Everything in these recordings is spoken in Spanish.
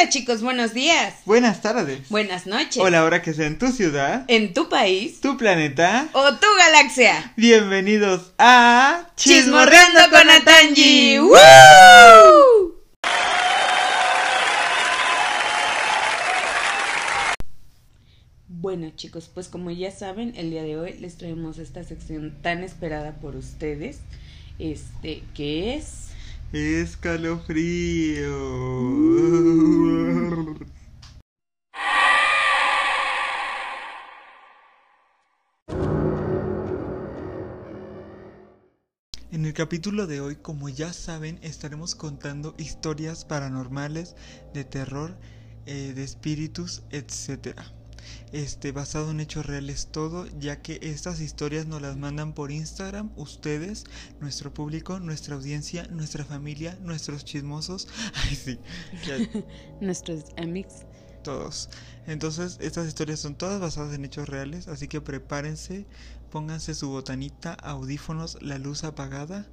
Hola chicos, buenos días. Buenas tardes. Buenas noches. O la hora que sea en tu ciudad, En tu país tu planeta. o tu galaxia. Bienvenidos a Chismorreando con Atanji. ¡Woo! Bueno chicos, pues como ya saben, el día de hoy les traemos esta sección tan esperada por ustedes, este, que es Escalofrío. En el capítulo de hoy, como ya saben, estaremos contando historias paranormales, de terror, eh, de espíritus, etcétera. Este, basado en hechos reales todo, ya que estas historias nos las mandan por Instagram ustedes, nuestro público, nuestra audiencia, nuestra familia, nuestros chismosos, ay sí, nuestros amigos. todos. Entonces, estas historias son todas basadas en hechos reales, así que prepárense, pónganse su botanita, audífonos, la luz apagada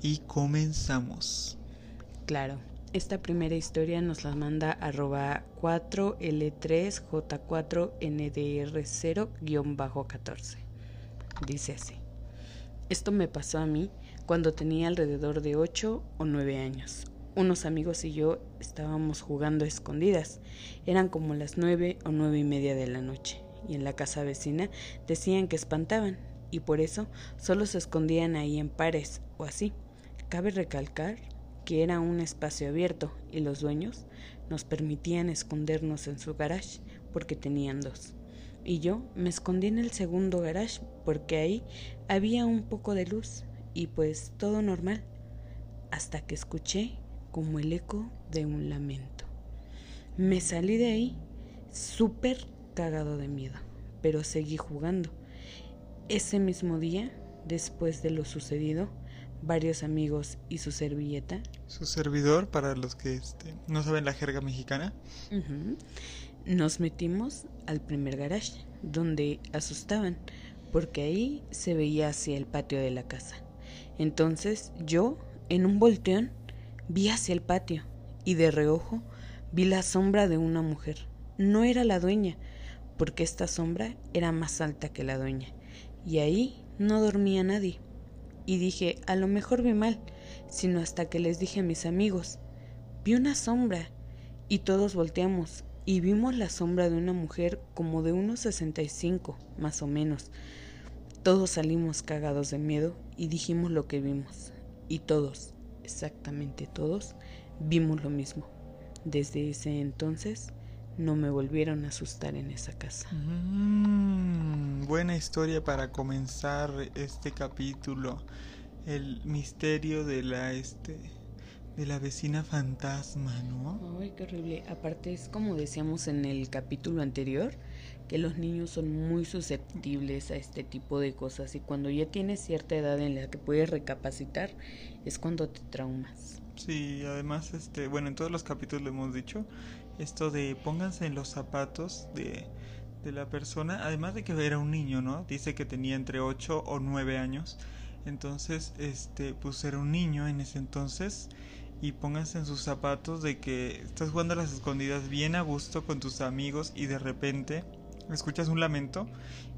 y comenzamos. Claro, esta primera historia nos la manda arroba 4L3J4NDR0-14. Dice así. Esto me pasó a mí cuando tenía alrededor de 8 o 9 años. Unos amigos y yo estábamos jugando escondidas. Eran como las 9 o 9 y media de la noche. Y en la casa vecina decían que espantaban. Y por eso solo se escondían ahí en pares o así. Cabe recalcar que era un espacio abierto y los dueños nos permitían escondernos en su garage porque tenían dos. Y yo me escondí en el segundo garage porque ahí había un poco de luz y pues todo normal. Hasta que escuché como el eco de un lamento. Me salí de ahí súper cagado de miedo, pero seguí jugando. Ese mismo día, después de lo sucedido, varios amigos y su servilleta Su servidor, para los que este, no saben la jerga mexicana. Nos metimos al primer garage, donde asustaban, porque ahí se veía hacia el patio de la casa. Entonces yo, en un volteón, vi hacia el patio y de reojo vi la sombra de una mujer. No era la dueña, porque esta sombra era más alta que la dueña, y ahí no dormía nadie. Y dije, a lo mejor vi mal, sino hasta que les dije a mis amigos, vi una sombra, y todos volteamos y vimos la sombra de una mujer como de unos 65, más o menos. Todos salimos cagados de miedo y dijimos lo que vimos. Y todos, exactamente todos, vimos lo mismo. Desde ese entonces no me volvieron a asustar en esa casa. Mm, buena historia para comenzar este capítulo. El misterio de la este de la vecina fantasma, ¿no? Ay, qué horrible. Aparte es como decíamos en el capítulo anterior, que los niños son muy susceptibles a este tipo de cosas y cuando ya tienes cierta edad en la que puedes recapacitar es cuando te traumas. Sí, además este, bueno, en todos los capítulos lo hemos dicho, esto de pónganse en los zapatos de de la persona, además de que era un niño, ¿no? Dice que tenía entre 8 o 9 años. Entonces, este, pues era un niño en ese entonces y pónganse en sus zapatos de que estás jugando a las escondidas bien a gusto con tus amigos y de repente escuchas un lamento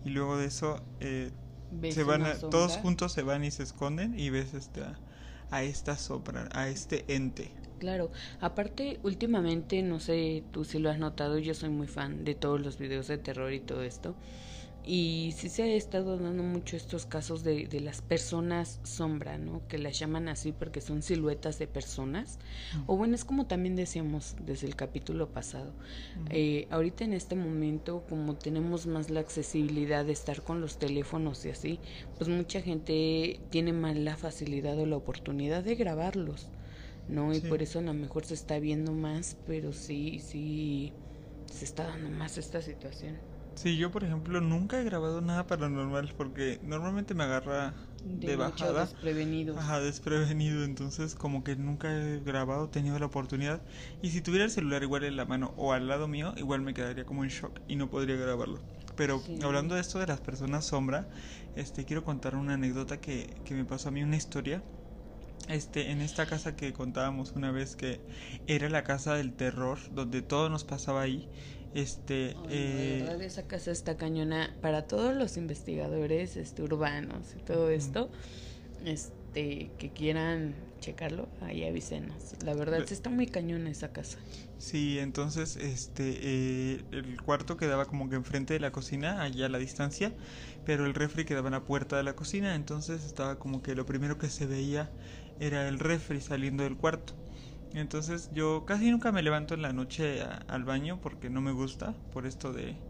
y luego de eso eh, ¿Ves se van a- todos juntos se van y se esconden y ves este a, esta sombra, a este ente. Claro, aparte últimamente, no sé tú si lo has notado, yo soy muy fan de todos los videos de terror y todo esto. Y sí se ha estado dando mucho estos casos de, de las personas sombra, ¿no? Que las llaman así porque son siluetas de personas. O bueno, es como también decíamos desde el capítulo pasado. Eh, ahorita en este momento, como tenemos más la accesibilidad de estar con los teléfonos y así, pues mucha gente tiene más la facilidad o la oportunidad de grabarlos. ¿No? Y por eso a lo mejor se está viendo más, pero sí, sí, se está dando más esta situación. Sí, yo por ejemplo nunca he grabado nada paranormal porque normalmente me agarra de, mucho bajada. desprevenidos. Ajá, desprevenido, entonces como que nunca he grabado, tenido la oportunidad. Y si tuviera el celular igual en la mano o al lado mío, igual me quedaría como en shock y no podría grabarlo. Pero Sí. hablando de esto de las personas sombra, este quiero contar una anécdota que, que me pasó a mí, una historia. Este, en esta casa que contábamos una vez que era la casa del terror, donde todo nos pasaba ahí, este, Ay, eh, verdad, esa casa está cañona para todos los investigadores este, urbanos y todo esto, este, que quieran checarlo, ahí avísenos. La verdad, sí está muy cañona esa casa. Sí, entonces este eh, el cuarto quedaba como que enfrente de la cocina, allá a la distancia, pero el refri quedaba en la puerta de la cocina, entonces estaba como que lo primero que se veía era el refri saliendo del cuarto. Entonces yo casi nunca me levanto en la noche a- al baño porque no me gusta, por esto de,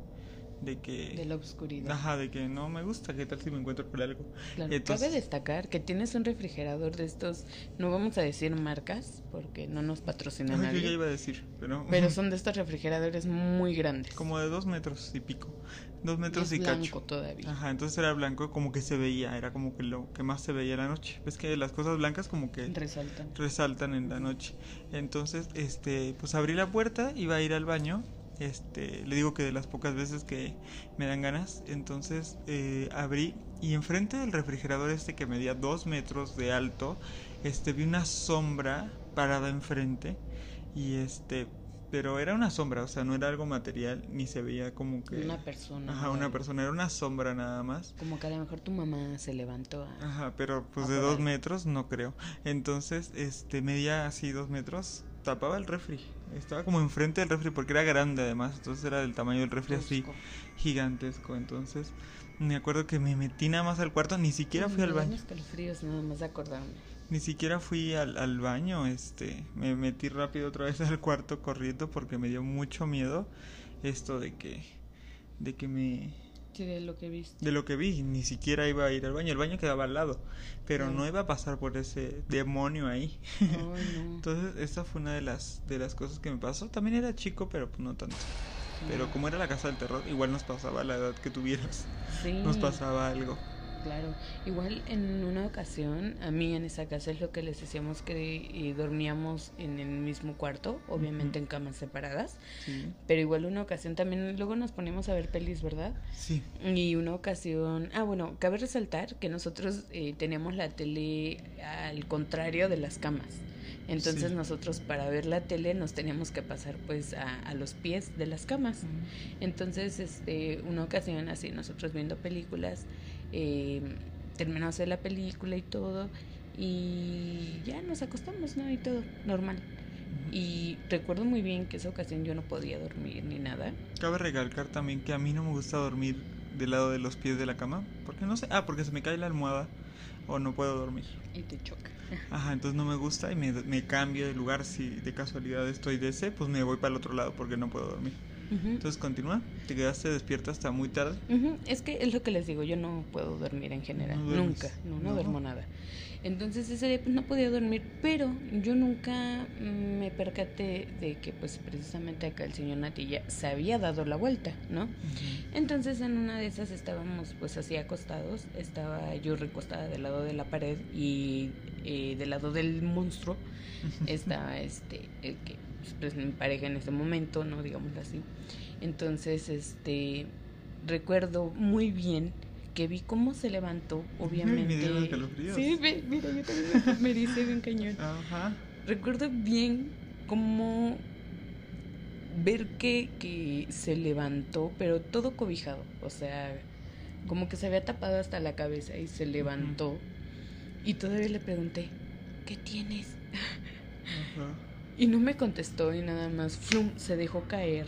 de que... De la oscuridad. Ajá, de que no me gusta, ¿qué tal si me encuentro con algo? Claro, Entonces- Cabe destacar que tienes un refrigerador de estos, no vamos a decir marcas, porque no nos patrocina Ay, yo nadie, ya iba a decir, pero... pero son de estos refrigeradores muy grandes. Como de dos metros y pico, dos Y metros es y blanco cacho. todavía. Ajá, entonces era blanco como que se veía, era como que lo que más se veía la noche. Ves que las cosas blancas como que Resaltan. resaltan en la noche. Entonces, este, pues abrí la puerta, iba a ir al baño. Este, le digo que de las pocas veces que me dan ganas, entonces eh, abrí y enfrente del refrigerador este que medía dos metros de alto, este, vi una sombra parada enfrente y este, pero era una sombra, o sea, no era algo material ni se veía como que Una persona. Ajá, una persona, era una sombra nada más. Como que a lo mejor tu mamá se levantó a... Ajá, pero pues de dos metros no creo. Entonces, este, medía así dos metros, tapaba el refri. Estaba como enfrente del refri porque era grande además, entonces era del tamaño del refri así gigantesco. Entonces, me acuerdo que me metí nada más al cuarto, ni siquiera fui Me al baño. nada más de acordarme. Ni siquiera fui al, al baño, este, me metí rápido otra vez al cuarto corriendo porque me dio mucho miedo esto de que, de que me, Sí, de lo que viste. de lo que vi, ni siquiera iba a ir al baño, el baño quedaba al lado, pero no iba a pasar por ese demonio ahí. Ay, no. Entonces, esta fue una de las de las cosas que me pasó. También era chico, pero pues no tanto. Pero como era la casa del terror, igual nos pasaba la edad que tuvieras. Sí, Nos pasaba algo. Claro. Igual en una ocasión, a mí en esa casa es lo que les decíamos que eh, dormíamos en el mismo cuarto, obviamente en camas separadas, Sí. pero igual una ocasión también, luego nos poníamos a ver pelis, ¿verdad? Sí. Y una ocasión, ah bueno, cabe resaltar que nosotros eh, teníamos la tele al contrario de las camas. Entonces Sí. nosotros para ver la tele nos teníamos que pasar pues a, a los pies de las camas. Entonces, este, una ocasión así, nosotros viendo películas, eh, terminamos de la película y todo, y ya nos acostamos, ¿no? Y todo, normal. Y recuerdo muy bien que esa ocasión yo no podía dormir ni nada. Cabe recalcar también que a mí no me gusta dormir del lado de los pies de la cama. Porque no sé. Ah, porque se me cae la almohada o no puedo dormir. Y te choca. Ajá, entonces no me gusta y me, me cambio de lugar. Si de casualidad estoy de ese, pues me voy para el otro lado porque no puedo dormir. Entonces continúa. Te quedaste despierta hasta muy tarde. Es que es lo que les digo, yo no puedo dormir en general, No nunca, no, no, No. duermo nada. Entonces ese día pues, no podía dormir, pero yo nunca me percaté de que pues precisamente acá el señor Natilla se había dado la vuelta, ¿no? Entonces en una de esas estábamos pues así acostados, estaba yo recostada del lado de la pared y eh, del lado del monstruo estaba este el que pues mi pareja en ese momento, no digámoslo así. Entonces, este recuerdo muy bien que vi cómo se levantó, obviamente. me. Sí, mira, yo también me dice bien cañón. Ajá. Recuerdo bien cómo ver que, que se levantó, pero todo cobijado, o sea, como que se había tapado hasta la cabeza y se levantó. Y todavía le pregunté, ¿qué tienes? Ajá. Y no me contestó y nada más, flum, se dejó caer.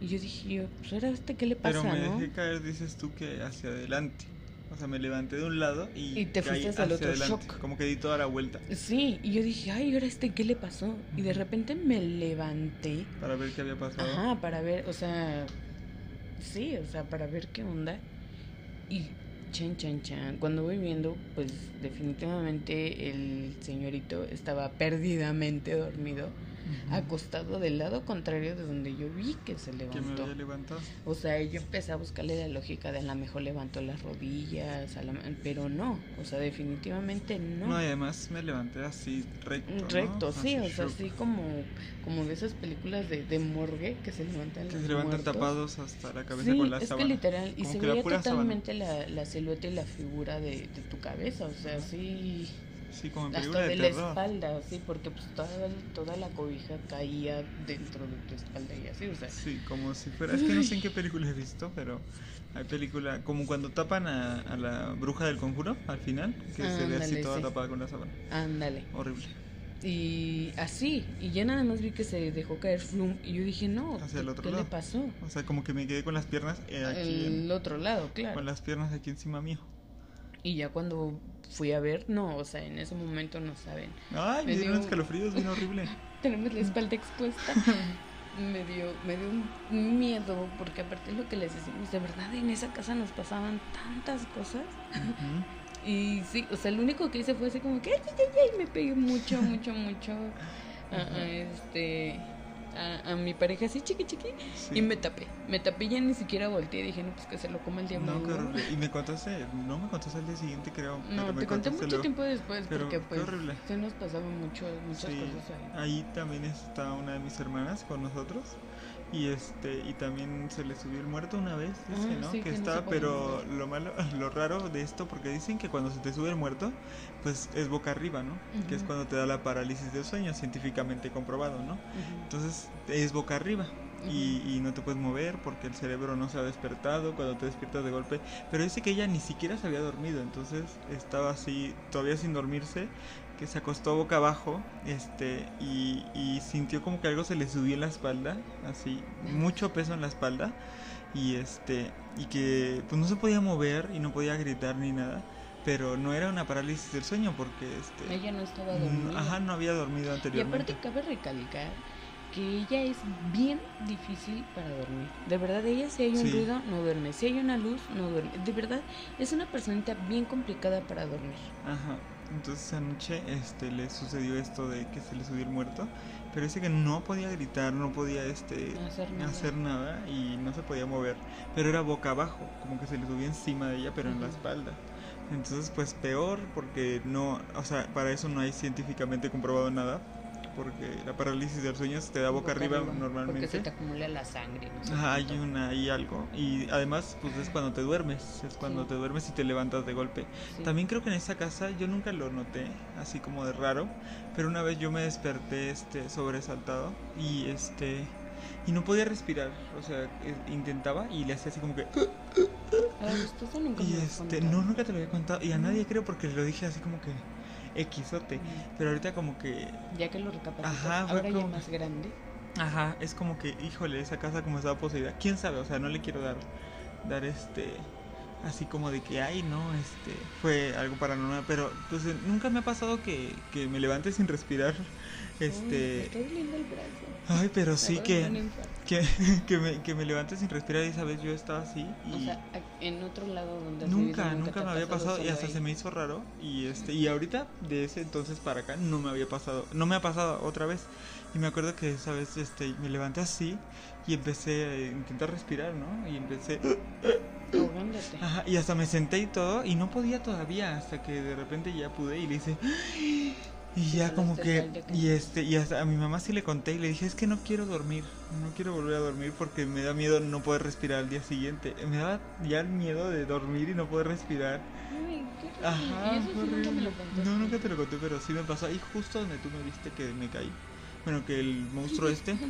Y yo dije, yo, pues ahora este qué le pasa, Pero me ¿no? dejé caer, dices tú, que hacia adelante. O sea, me levanté de un lado y, Y te fuiste al hacia otro adelante. shock. Como que di toda la vuelta Sí, y yo dije, ay, ahora este qué le pasó. Y de repente me levanté, para ver qué había pasado. ajá, para ver, o sea, sí, o sea, para ver qué onda. Y chan, chan, chan, cuando voy viendo, pues definitivamente el señorito estaba perdidamente dormido, Acostado del lado contrario de donde yo vi que se Que me levantó. había levantado. O sea, yo empecé a buscarle la lógica de a lo mejor levantó las rodillas, a la- pero no, o sea, definitivamente no. No, y además me levanté así recto. ¿no? Recto, sí, Así, o sea, así como, como de esas películas de, de morgue que se levantan Que los se levantan muertos. tapados hasta la cabeza Sí, con la es sábana. que literal, y Como se veía totalmente la, la silueta y la figura de, de tu cabeza, o sea, sí, Sí, como en hasta película de, de, la espalda, sí, porque pues toda, toda la cobija caía dentro de tu espalda y así, o sea. Sí, como si fuera. Es que no sé en qué película he visto, pero hay película. Como cuando tapan a, a la bruja del conjuro al final, que se ve así toda sí. tapada con la sábana. Ándale. Horrible. Y así, y ya nada más vi que se dejó caer Flum y yo dije, no, Hacia el otro ¿qué lado. le pasó? O sea, como que me quedé con las piernas eh, aquí. El otro lado, en- claro. con las piernas aquí encima mío. Y ya cuando fui a ver, no, o sea, en ese momento no saben. Ay, me, Me dieron escalofríos, bien horrible. Tenemos la espalda expuesta. me dio, me dio un miedo, porque aparte de lo que les decimos, de verdad en esa casa nos pasaban tantas cosas. Y sí, o sea, lo único que hice fue así como que ay, ay, ay, ay, me pegué mucho, mucho, mucho este a, a mi pareja así chiqui chiqui Sí. y me tapé. Me tapé y ya ni siquiera volteé, dije, no, pues que se lo coma el diablo. No, qué horrible. Y me contaste, no me contaste al día siguiente, creo. No, te conté mucho luego. tiempo después Pero porque pues se nos pasaban mucho, muchas Sí, cosas ahí. ahí también está una de mis hermanas con nosotros y este y también se le subió el muerto una vez, dice, Ah, ¿no? sí, que está, pero mover. lo malo, lo raro de esto porque dicen que cuando se te sube el muerto, pues es boca arriba, ¿no? Que es cuando te da la parálisis del sueño, científicamente comprobado, ¿no? Entonces es boca arriba. Y, y no te puedes mover porque el cerebro no se ha despertado cuando te despiertas de golpe. Pero dice que ella ni siquiera se había dormido, entonces estaba así, todavía sin dormirse, que se acostó boca abajo este y, y sintió como que algo se le subió en la espalda, así, mucho peso en la espalda. Y este y que pues no se podía mover y no podía gritar ni nada. Pero no era una parálisis del sueño porque este Ella no estaba mm, dormida. ajá, no había dormido Y anteriormente. aparte cabe recalcar que ella es bien difícil para dormir. De verdad, ella si hay un Sí. ruido, no duerme. Si hay una luz, no duerme. De verdad, es una personita bien complicada para dormir. Ajá. Entonces anoche este le sucedió esto de que se le subió el muerto, pero dice que no podía gritar, no podía este Hacer nada. hacer nada y no se podía mover, pero era boca abajo, como que se le subía encima de ella, pero en la espalda. Entonces, pues peor porque no, o sea, para eso no hay científicamente comprobado nada, porque la parálisis del sueño se te da boca, arriba, Porque normalmente. se te acumula la sangre. No sé Ajá, hay una hay algo y además pues es cuando te duermes, es cuando Sí. te duermes y te levantas de golpe. Sí. También creo que en esa casa yo nunca lo noté, así como de raro, pero una vez yo me desperté este sobresaltado y este y no podía respirar, o sea, eh, intentaba y le hacía así como que esto eso nunca y este no nunca te lo había contado y a nadie creo porque lo dije así como que equisote, pero ahorita como que Ya que lo Ajá, fue ahora ya como- más grande. Ajá, es como que, híjole, esa casa como estaba poseída. ¿Quién sabe? O sea, no le quiero dar, dar este, así como de que, ay, no, este, fue algo paranormal. Pero, eh, nunca me ha pasado que, que me levante sin respirar. Este, está doliendo el brazo. ay, pero Me sí que, que, que, me, que me levante sin respirar. Y esa vez yo estaba así y O sea, en otro lado donde nunca, vivido, nunca te me ha había pasado y hasta ahí? se me hizo raro. Y este, y ahorita, de ese entonces para acá, no me había pasado, no me ha pasado otra vez. Y me acuerdo que esa vez este, me levanté así y empecé a intentar respirar, ¿no? Y empecé... Ahogándote. Ajá, y hasta me senté y todo y no podía todavía hasta que de repente ya pude y le hice... Y ya como Jalaste que... Y este y hasta a mi mamá sí le conté y le dije, es que no quiero dormir, no quiero volver a dormir porque me da miedo no poder respirar al día siguiente. Me daba ya el miedo de dormir y no poder respirar. Ay, qué. Ajá, Y eso sí nunca me lo. No, nunca te lo conté, pero sí me pasó ahí justo donde tú me viste que me caí. Bueno, que el monstruo este...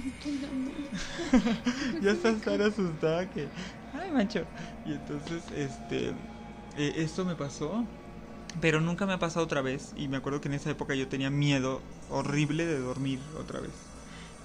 ya estás tan asustada que. Ay, macho. Y entonces, este. eh, esto me pasó. Pero nunca me ha pasado otra vez. Y me acuerdo que en esa época yo tenía miedo horrible de dormir otra vez.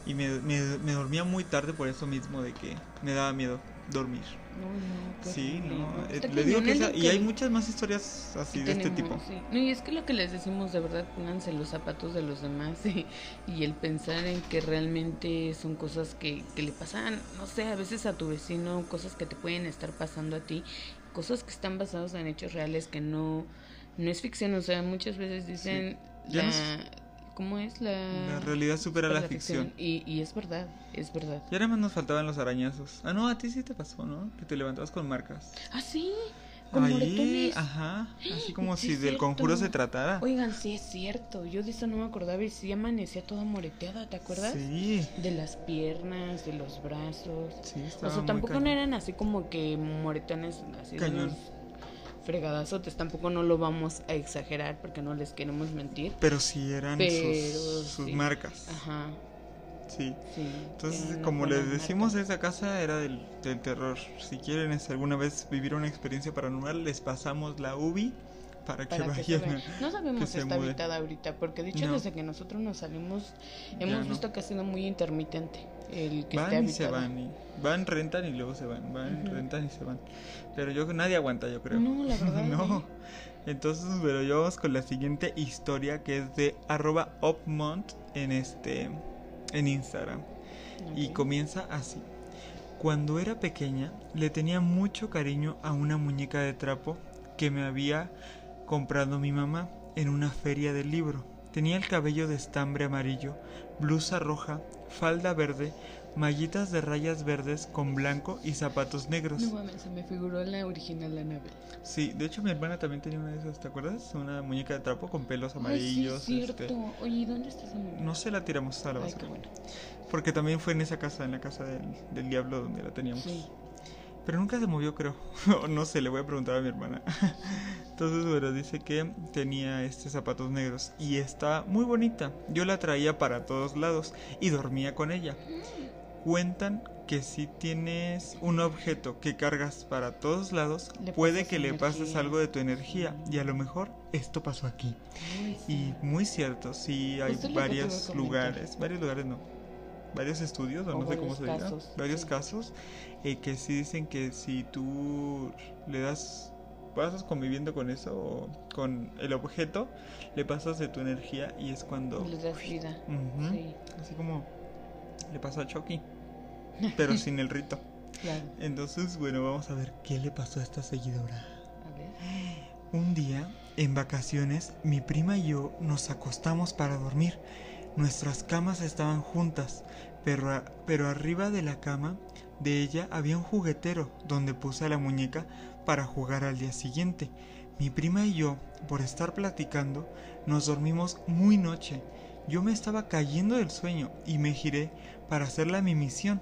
Y me, me, me dormía muy tarde por eso mismo, de que me daba miedo dormir. No, no, Sí, no. eh, le digo que es esa- lo y que hay muchas más historias así de este tipo. tenemos, sí. No, y es que lo que les decimos de verdad, pónganse los zapatos de los demás y, y el pensar en que realmente son cosas que, que le pasan, no sé, a veces a tu vecino, cosas que te pueden estar pasando a ti, cosas que están basadas en hechos reales que no, no es ficción, o sea, muchas veces dicen Ya la... ¿Cómo es la...? La realidad supera la ficción. Y, y es verdad, es verdad. Y ahora más nos faltaban los arañazos. Ah, no, a ti sí te pasó, ¿no? Que te levantabas con marcas. Ah, sí, con Ahí, moretones. ajá. Así como Sí, si del conjuro se tratara. Oigan, sí es cierto. Yo de eso no me acordaba y sí amanecía toda moreteada, ¿te acuerdas? Sí. De las piernas, de los brazos. Sí, O estaba sea, muy tampoco no cañón. eran así como que moretones así de Cañón. Fregadazotes. Tampoco no lo vamos a exagerar porque no les queremos mentir. Pero sí eran Pero sus, sus sí. marcas. Ajá. Sí. Sí. Entonces, como les decimos, marcas. esa casa era del, del terror. Si quieren este, alguna vez vivir una experiencia paranormal, les pasamos la UBI para que Para que se vayan. No sabemos si está habitada ahorita, porque de hecho No. desde que nosotros nos salimos Ya hemos no. visto que ha sido muy intermitente el que esté Van y se van. Y van, rentan y luego se van. Van, rentan y se van. Pero yo nadie aguanta, yo creo. No, la verdad. no. ¿eh? Entonces, pero yo vamos con la siguiente historia que es de arroba upmont en este en Instagram. Y comienza así. Cuando era pequeña, le tenía mucho cariño a una muñeca de trapo que me había comprado mi mamá en una feria del libro. Tenía el cabello de estambre amarillo, blusa roja, falda verde, mallitas de rayas verdes con blanco y zapatos negros. No mames, se me figuró la original Annabelle. Sí, de hecho mi hermana también tenía una de esas, ¿te acuerdas? Una muñeca de trapo con pelos amarillos. Ay, sí, es este, cierto. Oye, ¿y dónde está esa muñeca? No se la tiramos a la Ay, basura. qué bueno. Porque también fue en esa casa, en la casa del, del diablo donde la teníamos. Sí. Pero nunca se movió, creo. No sé, le voy a preguntar a mi hermana. Entonces, bueno, dice que tenía este zapatos negros y está muy bonita. Yo la traía para todos lados y dormía con ella. Cuentan que si tienes un objeto que cargas para todos lados, Le puede que le pases algo de tu energía y a lo mejor esto pasó aquí. Ay, sí. Y muy cierto, sí hay varios lugares, varios lugares no, varios estudios, o O no sé cómo se varios diga, casos, varios sí. casos, eh, que sí dicen que si tú le das, pasas conviviendo con eso, o con el objeto, le pasas de tu energía y es cuando, Le das vida. Sí, así como le pasó a Chucky, pero sin el rito. claro. Entonces, bueno, vamos a ver qué le pasó a esta seguidora. A ver. Un día, en vacaciones, mi prima y yo nos acostamos para dormir. Nuestras camas estaban juntas, pero, pero arriba de la cama de ella había un juguetero donde puse a la muñeca para jugar al día siguiente. Mi prima y yo, por estar platicando, nos dormimos muy noche. Yo me estaba cayendo del sueño y me giré para hacerla mi misión,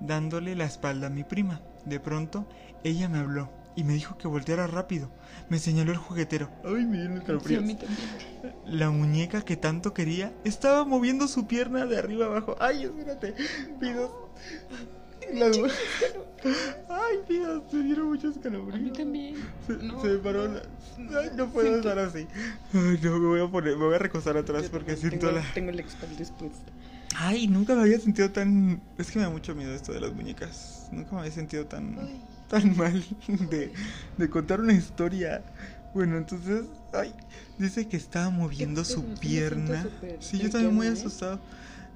dándole la espalda a mi prima. De pronto, ella me habló y me dijo que volteara rápido. Me señaló el juguetero. Ay, me dieron Sí, a escalofríos. mí también. La muñeca que tanto quería estaba moviendo su pierna de arriba abajo. Ay, espérate. Pidos. La- Ay, Pidos, me dieron muchos A mí escalofríos. también. Se, No. se me paró la... Ay, no puedo Siento- estar así. Ay, no, me voy a poner, me voy a recostar atrás Yo porque siento tengo, la... Tengo la espalda expuesta. Ay, nunca me había sentido tan... Es que me da mucho miedo esto de las muñecas. Nunca me había sentido tan... Ay. Tan mal de, de contar una historia. Bueno, entonces, ay, dice que estaba moviendo su pierna. Sí, yo también muy asustado.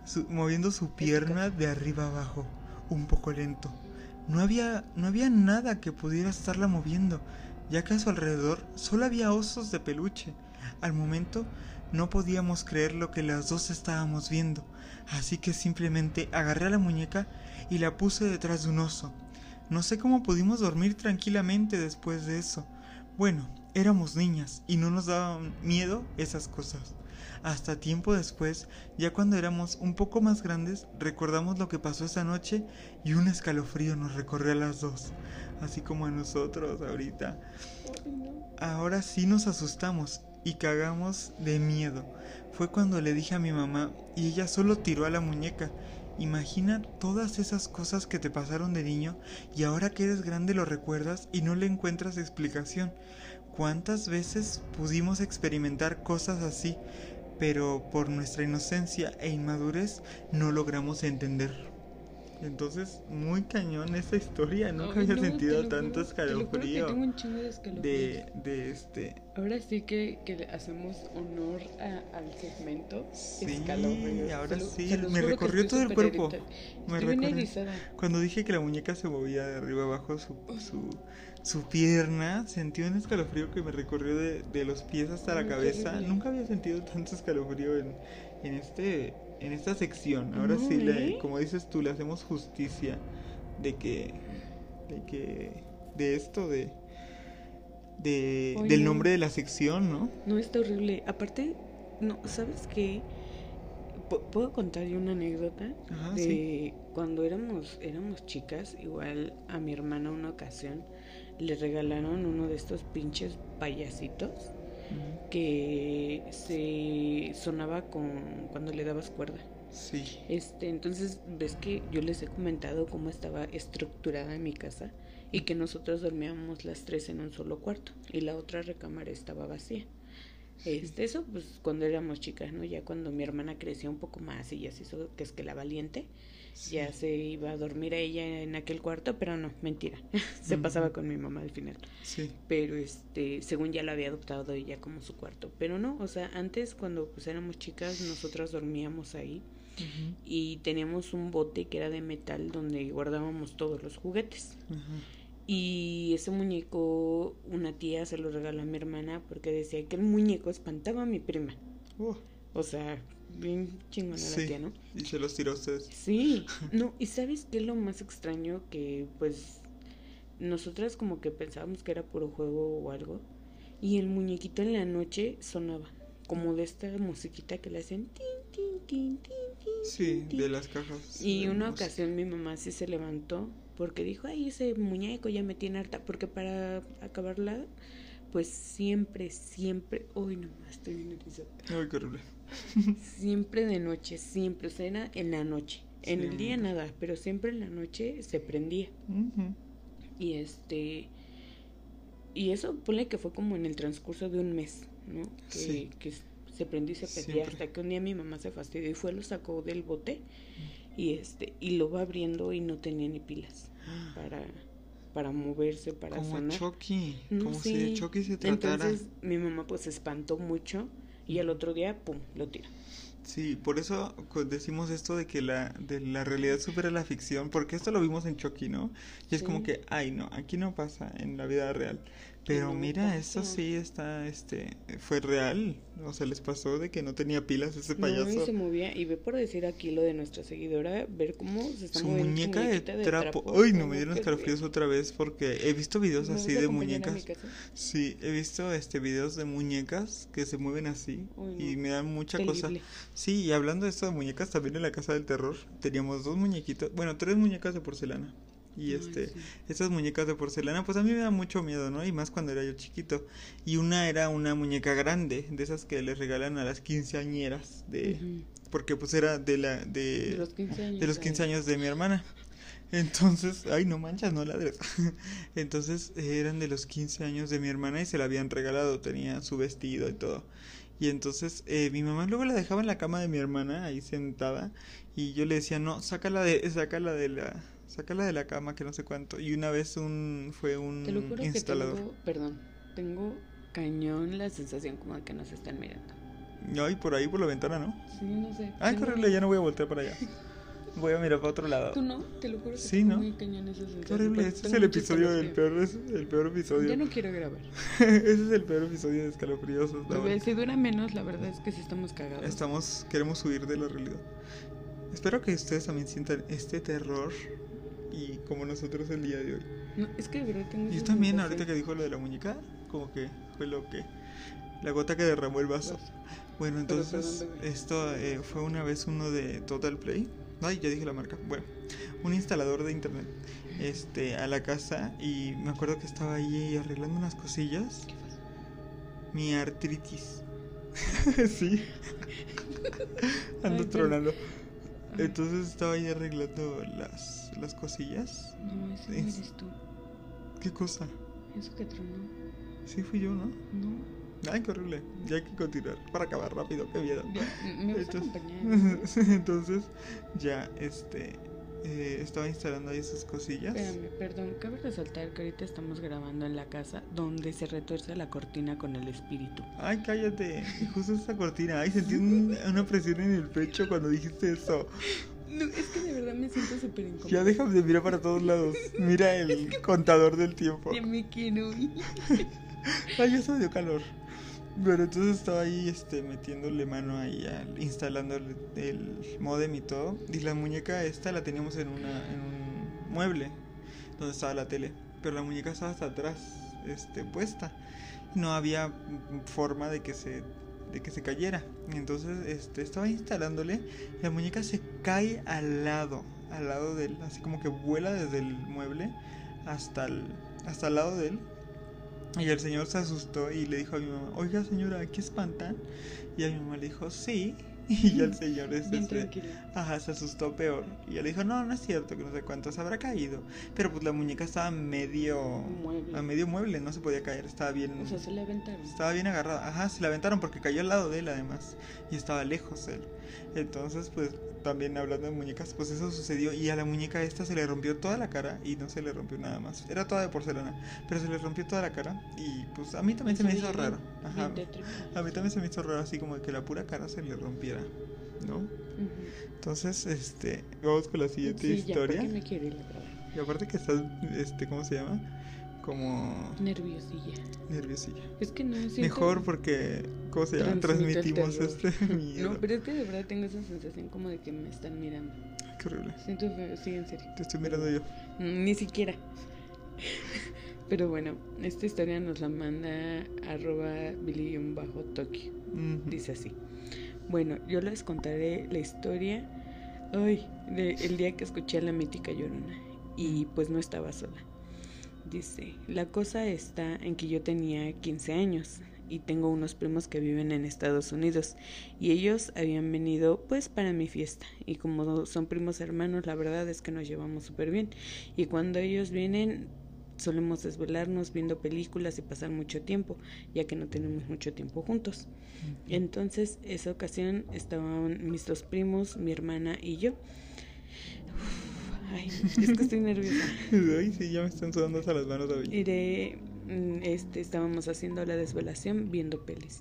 Su- moviendo su pierna de arriba abajo, un poco lento. No había, no había nada que pudiera estarla moviendo, ya que a su alrededor solo había osos de peluche. Al momento no podíamos creer lo que las dos estábamos viendo, así que simplemente agarré a la muñeca y la puse detrás de un oso. No sé cómo pudimos dormir tranquilamente después de eso. Bueno, éramos niñas y no nos daban miedo esas cosas. Hasta tiempo después, ya cuando éramos un poco más grandes, recordamos lo que pasó esa noche y un escalofrío nos recorrió a las dos, así como a nosotros ahorita. Ahora sí nos asustamos y cagamos de miedo. Fue cuando le dije a mi mamá y ella solo tiró a la muñeca. Imagina todas esas cosas que te pasaron de niño y ahora que eres grande lo recuerdas y no le encuentras explicación. ¿Cuántas veces pudimos experimentar cosas así, pero por nuestra inocencia e inmadurez no logramos entender? Entonces, muy cañón esta historia, nunca Ay, había no, sentido te tanto te escalofrío Tengo un chingo de escalofríos. de, de este Ahora sí que, que le hacemos honor a- al segmento. Sí, escalofríos. ahora lo- sí, me recorrió todo el cuerpo. Me recorrió. Cuando dije que la muñeca se movía de arriba abajo su, su, su pierna, sentí un escalofrío que me recorrió de, de los pies hasta la cabeza. Nunca había sentido tanto escalofrío en, en, este, en esta sección. Ahora No, sí, le- como dices tú, le hacemos justicia de que, de que, de esto, de, del no. nombre de la sección, ¿no? No, está horrible. Aparte, no, ¿sabes qué? P- ¿Puedo contar yo una anécdota? Ajá, de sí. cuando éramos, éramos chicas, igual a mi hermana una ocasión le regalaron uno de estos pinches payasitos. Que se sonaba con cuando le dabas cuerda. Sí. Este, entonces ves que yo les he comentado cómo estaba estructurada mi casa y que nosotros dormíamos las tres en un solo cuarto y la otra recámara estaba vacía. Este, eso pues cuando éramos chicas, ¿no? Ya cuando mi hermana creció un poco más y ya se hizo que es que la valiente. Ya se iba a dormir a ella en aquel cuarto, pero no, mentira. se pasaba con mi mamá al final. Sí. Pero este, según ya lo había adoptado ella como su cuarto. Pero no, o sea, antes cuando pues éramos chicas, nosotras dormíamos ahí y teníamos un bote que era de metal donde guardábamos todos los juguetes. Y ese muñeco una tía se lo regaló a mi hermana porque decía que el muñeco espantaba a mi prima. Uh, O sea, bien chingona la tía, ¿no? y se los tiró a ustedes. Sí, no, y sabes qué es lo más extraño que pues nosotras como que pensábamos que era puro juego o algo y el muñequito en la noche sonaba como de esta musiquita que le hacen tin tin tin tin tin Sí, de las cajas. y una música. ocasión mi mamá sí se levantó porque dijo, ay, ese muñeco ya me tiene harta, porque para acabarla, pues siempre, siempre, uy, no, estoy bien. Ay, qué horrible. Siempre de noche, siempre, o sea, era en la noche. En Sí. el día nada, pero siempre en la noche se prendía. Y este. Y eso, ponle que fue como en el transcurso de un mes, ¿no? Que, Sí. que se prendió y se prendía. Siempre. Hasta que un día mi mamá se fastidió y fue, lo sacó del bote. Y este, y lo va abriendo y no tenía ni pilas para, para moverse, para Como sonar. Chucky. No, como si de. Chucky se tratara. Entonces mi mamá pues se espantó mucho y al otro día, pum, lo tira. Sí, por eso decimos esto de que la, de la realidad supera la ficción, porque esto lo vimos en Chucky, ¿no? Y es Sí. como que, ay, no, aquí no pasa en la vida real. Pero mira, pasa. sí está, este, fue real. O sea, les pasó de que no tenía pilas ese No, y payaso. se movía, y ve por decir aquí lo de nuestra seguidora, ver cómo se está Su moviendo muñeca de muñequita trapo. Ay, no, me dieron que- escalofríos otra vez porque he visto videos ¿Me vas así de muñecas. Sí, he visto este videos de muñecas que se mueven así Uy, y me dan mucha cosa. Sí, y hablando de esto de muñecas, también en la casa del terror teníamos dos muñequitos, bueno, tres muñecas de porcelana. Y este, sí. esas muñecas de porcelana, pues a mí me da mucho miedo, ¿no? Y más cuando era yo chiquito. Y una era una muñeca grande, de esas que les regalan a las quinceañeras, de, porque pues era de la, de, De los 15 años. de los 15 ay. años de mi hermana. Entonces, ay, no manchas, no ladres. Entonces, eran de los 15 años de mi hermana y se la habían regalado, tenía su vestido y todo. Y entonces, eh, mi mamá luego la dejaba en la cama de mi hermana, ahí sentada, y yo le decía, no, sácala de, sácala de la, sácala de la cama, que no sé cuánto. Y una vez un, fue un Te lo juro instalador. que tengo, perdón, tengo cañón la sensación como de que nos están mirando. Ay, por ahí, por la ventana, ¿no? Sí, no sé. Tengo- qué horrible, ya no voy a voltear para allá. Voy a mirar para otro lado. Tú no, te lo juro que Sí, ¿no? muy cañón esa sensación. Qué horrible, porque este es el episodio, el escalofrío. peor, el peor episodio. Ya no quiero grabar. Ese es el peor episodio de escalofriosos. si dura menos, la verdad es que sí estamos cagados. Estamos, queremos huir de la realidad. Espero que ustedes también sientan este terror y como nosotros el día de hoy. No, es que de verdad tengo Yo también, ahorita que dijo lo de la muñeca, como que fue lo que... La gota que derramó el vaso. Bueno, entonces esto eh, fue una vez uno de Total Play. Ay, ya dije la marca. Bueno, un instalador de internet este, a la casa y me acuerdo que estaba ahí arreglando unas cosillas. ¿Qué pasó? Mi artritis. sí. Ando Ay, tronando. Entonces estaba ahí arreglando las, las cosillas. No, ese no Es- eres tú. ¿Qué cosa? Eso que tronó. Sí fui yo, ¿no? No. Ay, qué horrible. Ya hay que continuar para acabar rápido, qué miedo. ¿Me Entonces- acompañar? Entonces, ya, este, eh, estaba instalando ahí sus cosillas. Espérame, perdón, cabe resaltar que ahorita estamos grabando en la casa donde se retuerce la cortina con el espíritu. Ay, cállate. Justo esa cortina. Ay, sentí un- una presión en el pecho cuando dijiste eso. No, es que de verdad me siento súper incómoda. Ya déjame de mirar para todos lados. Mira el contador del tiempo. Ya me quiero. Ay, ya se me dio calor. Pero entonces estaba ahí este, metiéndole mano ahí, al, instalando el, modem y todo. Y la muñeca esta la teníamos en, una, en un mueble donde estaba la tele. Pero la muñeca estaba hasta atrás, este, puesta. No había forma de que se de que se cayera. Y entonces este, estaba instalándole. La muñeca se cae al lado. al lado de él, así como que vuela desde el mueble hasta el, hasta el lado de él. Y el señor se asustó y le dijo a mi mamá, oiga señora, ¿qué espantan? Y a mi mamá le dijo, sí. Y ya el señor este, ajá, se asustó peor. Y le dijo, no, no es cierto, que no sé cuánto se habrá caído. Pero pues la muñeca estaba medio... Mueble. A medio mueble, no se podía caer, estaba bien... O sea, se aventaron. Estaba bien agarrada. Ajá, se la aventaron porque cayó al lado de él además. Y estaba lejos él. Entonces, pues, también hablando de muñecas, pues eso sucedió. Y a la muñeca esta se le rompió toda la cara y no se le rompió nada más. Era toda de porcelana, pero se le rompió toda la cara. Y pues a mí también se me hizo raro. Ajá. A mí también se me hizo raro así como que la pura cara se le rompiera. ¿No? Entonces, este, vamos con la siguiente Sí, historia. me quiero ir. Y aparte que estás, este, ¿cómo se llama? Como Nerviosilla. nerviosilla. Es que no siento... Mejor porque, ¿cómo se llama? Transmitimos este miedo. No, pero es que de verdad tengo esa sensación como de que me están mirando. Qué horrible. Siento feo, sí, en serio. Te estoy mirando yo. Mm, Ni siquiera. Pero bueno, esta historia nos la manda arroba bajo Tokio. Dice así. Bueno, yo les contaré la historia ay, de el día que escuché a la mítica llorona. Y pues no estaba sola. Dice, la cosa está en que yo tenía 15 años y tengo unos primos que viven en Estados Unidos y ellos habían venido pues para mi fiesta y como son primos hermanos la verdad es que nos llevamos súper bien y cuando ellos vienen solemos desvelarnos viendo películas y pasar mucho tiempo ya que no tenemos mucho tiempo juntos. Entonces, esa ocasión estaban mis dos primos, mi hermana y yo. Uf, ay, es que estoy nerviosa. Ay, sí, ya me están sudando hasta las manos a mí. Iré, mm, este, estábamos haciendo la desvelación viendo pelis.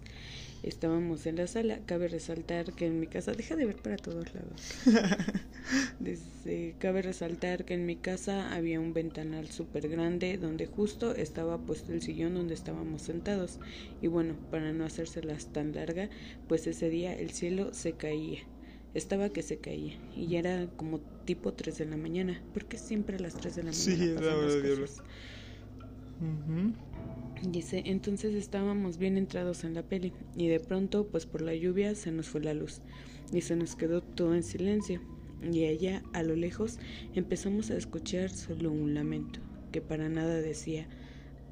Estábamos en la sala. Cabe resaltar que en mi casa, deja de ver para todos lados. Dice, cabe resaltar que en mi casa había un ventanal súper grande donde justo estaba puesto el sillón donde estábamos sentados. Y bueno, para no hacérselas tan larga, pues ese día el cielo se caía. Estaba que se caía y ya era como tipo 3 de la mañana, porque siempre a las 3 de la mañana Sí, pasan las diablo. cosas. Dice, entonces estábamos bien entrados en la peli y de pronto, pues por la lluvia, se nos fue la luz y se nos quedó todo en silencio. Y allá, a lo lejos, empezamos a escuchar solo un lamento, que para nada decía,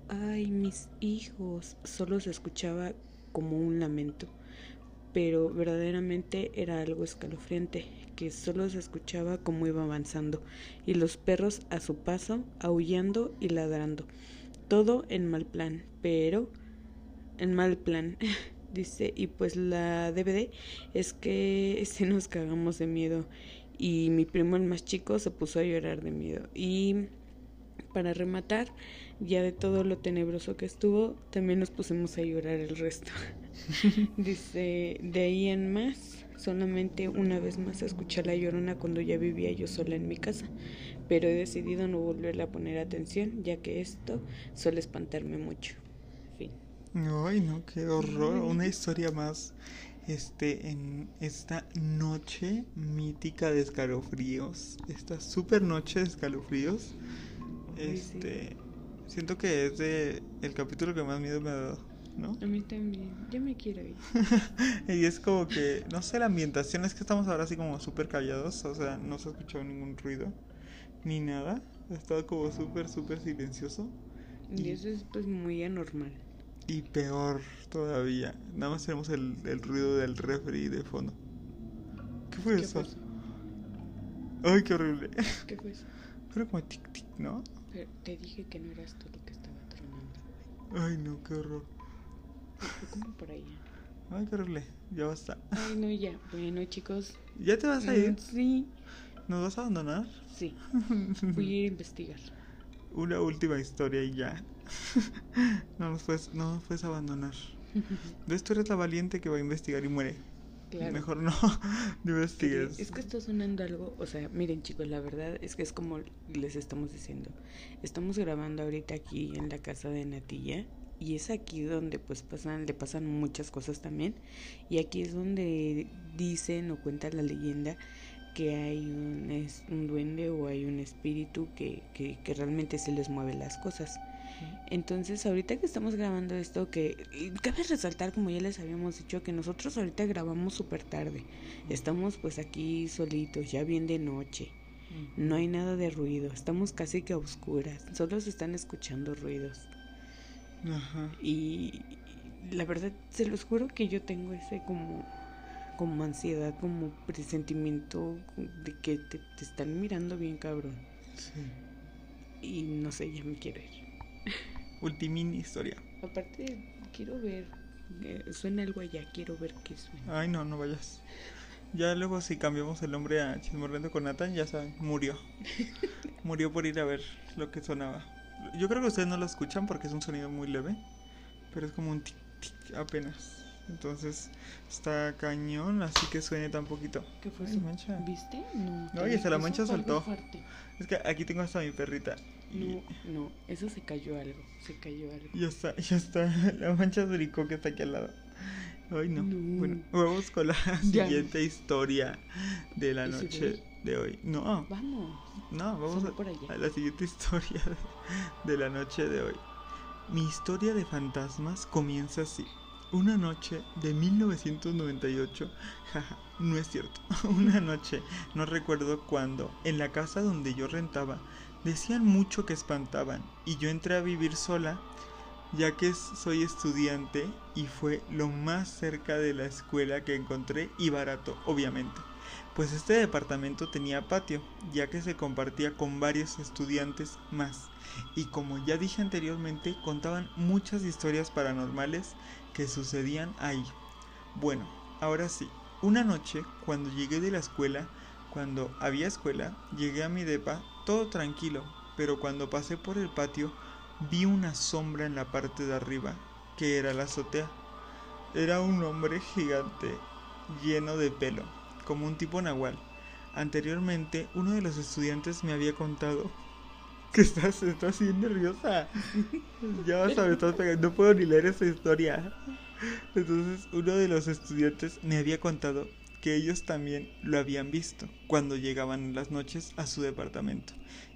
ay, mis hijos, solo se escuchaba como un lamento, pero verdaderamente era algo escalofriante, que solo se escuchaba como iba avanzando, y los perros a su paso, aullando y ladrando todo en mal plan, pero en mal plan. Dice, y pues la DVD es que si nos cagamos de miedo y mi primo el más chico se puso a llorar de miedo y para rematar, ya de todo lo tenebroso que estuvo, también nos pusimos a llorar el resto. Dice, de ahí en más, solamente una vez más escuché la llorona cuando ya vivía yo sola en mi casa, pero he decidido no volverle a poner atención, ya que esto suele espantarme mucho. Fin. Ay, no, qué horror. Una historia más. Este, en esta noche mítica de escalofríos. Esta super noche de escalofríos. Sí. Este, siento que es de el capítulo que más miedo me ha dado, ¿no? A mí también, ya me quiero ir. Y es como que, no sé, la ambientación es que estamos ahora así como súper callados, o sea, no se ha escuchado ningún ruido, ni nada. Ha estado como súper, súper silencioso. Y eso es pues muy anormal. Y peor todavía, nada más tenemos el, el ruido del refri de fondo. ¿Qué fue ¿Qué eso? fue eso? Ay, qué horrible. ¿Qué fue eso? Pero como tic tic, ¿no? Pero te dije que no eras tú lo que estaba tronando. Ay, no, qué horror. Fue como por ahí. Ay, qué horrible. Ya basta. Ay, no, ya. Bueno, chicos. ¿Ya te vas a mm, ir? Sí, ¿Nos vas a abandonar? sí. Voy a ir a investigar. Una última historia y ya. no nos puedes, no nos puedes abandonar. ¿Ves? Tú eres la valiente que va a investigar y muere. Claro. Mejor no, no investigues. Es que está sonando algo, o sea, miren chicos, la verdad es que es como les estamos diciendo. Estamos grabando ahorita aquí en la casa de Natilla y es aquí donde pues pasan, le pasan muchas cosas también y aquí es donde dicen o cuenta la leyenda que hay un, es- un duende o hay un espíritu que, que, que realmente se les mueve las cosas. Entonces, ahorita que estamos grabando esto, que cabe resaltar, como ya les habíamos dicho, que nosotros ahorita grabamos súper tarde. Estamos pues aquí solitos, ya bien de noche. No hay nada de ruido, estamos casi que a oscuras, solo se están escuchando ruidos. Ajá. Y la verdad, se los juro que yo tengo ese como, como ansiedad, como presentimiento de que te, te están mirando bien cabrón. Sí. Y no sé, ya me quiero ir. Ultimini historia. Aparte, quiero ver, eh, suena algo allá, quiero ver qué suena. Ay, no, no vayas. Ya luego si cambiamos el nombre a Chismorrendo con Nathan, ya saben, murió. murió por ir a ver lo que sonaba. Yo creo que ustedes no lo escuchan porque es un sonido muy leve, pero es como un tic tic apenas. Entonces está cañón, así que suene tan poquito. ¿Qué fue Ay, mancha. ¿Viste? No. Oye, hasta la mancha soltó. Es que aquí tengo hasta mi perrita. No, no, eso se cayó algo, se cayó algo. ya está, ya está. La mancha de brico que está aquí al lado. Ay, no. No. Bueno, vamos con la Ya. siguiente historia de la ¿Y si noche de hoy. No, Vamos. no, vamos a, por allá. a la siguiente historia de, de la noche de hoy. Mi historia de fantasmas comienza así. Una noche de 1998, jaja, no es cierto. Una noche, no recuerdo cuándo, en la casa donde yo rentaba, decían mucho que espantaban y yo entré a vivir sola ya que soy estudiante y fue lo más cerca de la escuela que encontré y barato, obviamente. Pues este departamento tenía patio, ya que se compartía con varios estudiantes más. Y como ya dije anteriormente, contaban muchas historias paranormales que sucedían ahí. Bueno, ahora sí, una noche, cuando llegué de la escuela, cuando había escuela, llegué a mi depa todo tranquilo, pero cuando pasé por el patio, vi una sombra en la parte de arriba, que era la azotea. Era un hombre gigante, lleno de pelo, como un tipo nahual. Anteriormente, uno de los estudiantes me había contado que estás, estás bien nerviosa. ya vas a ver, estás pegando. No puedo ni leer esa historia. Entonces, uno de los estudiantes me había contado que ellos también lo habían visto cuando llegaban en las noches a su departamento.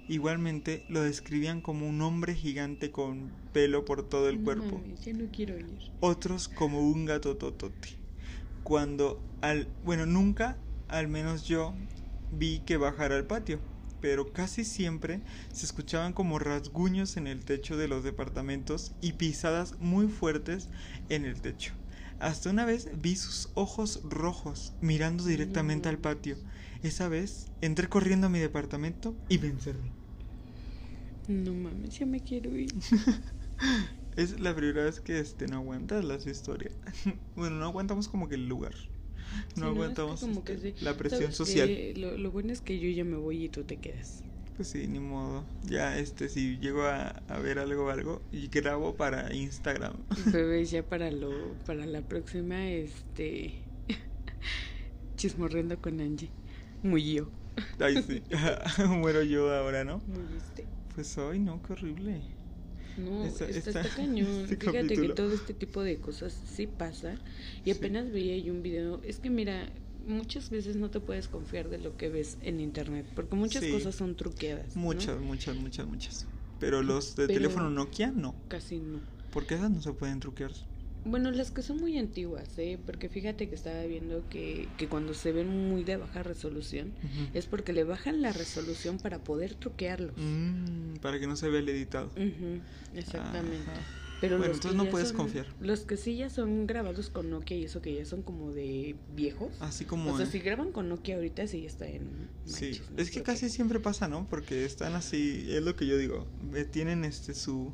Igualmente lo describían como un hombre gigante con pelo por todo el No cuerpo, mames, ya no quiero ir. otros como un gato totote. Cuando al, bueno, nunca, al menos yo, vi que bajara al patio, pero casi siempre se escuchaban como rasguños en el techo de los departamentos y pisadas muy fuertes en el techo. Hasta una vez vi sus ojos rojos mirando directamente al patio. Esa vez entré corriendo a mi departamento y me encerré. No mames, ya me quiero ir. Es la primera vez que este, no aguantas las historias. bueno, no aguantamos como que el lugar. Sí, No es que aguantamos que este, sí. la presión ¿Sabes social. Lo, lo bueno es que yo ya me voy y tú te quedas. Pues sí, ni modo. Ya, este, si llego a, a ver algo o algo, y grabo para Instagram. Bebé, ya para lo, para la próxima, este chismorriendo con Angie. Muy yo. Ay, sí. Muero yo ahora, ¿no? Muy viste. Pues hoy, no, qué horrible. No, Esta- está, esta- está cañón. este Fíjate capítulo. que todo este tipo de cosas sí pasa. Y Sí. apenas veía yo un video. Es que mira, muchas veces no te puedes confiar de lo que ves en internet. Porque muchas Sí. cosas son truqueadas. ¿no? Muchas, muchas, muchas, muchas. Pero los de Pero- teléfono Nokia, no. Casi no. Porque esas no se pueden truquear. Bueno, las que son muy antiguas, ¿eh? Porque fíjate que estaba viendo que, que cuando se ven muy de baja resolución es porque le bajan la resolución para poder truquearlos. Mm, para que no se vea el editado. Exactamente. Ajá. Pero Bueno, entonces no ya puedes son- confiar. Los que sí ya son grabados con Nokia y eso que ya son como de viejos. Así como... o sea, eh, si graban con Nokia ahorita sí está en... Sí, es que casi siempre pasa, ¿no? Porque están así, es lo que yo digo, eh, tienen este su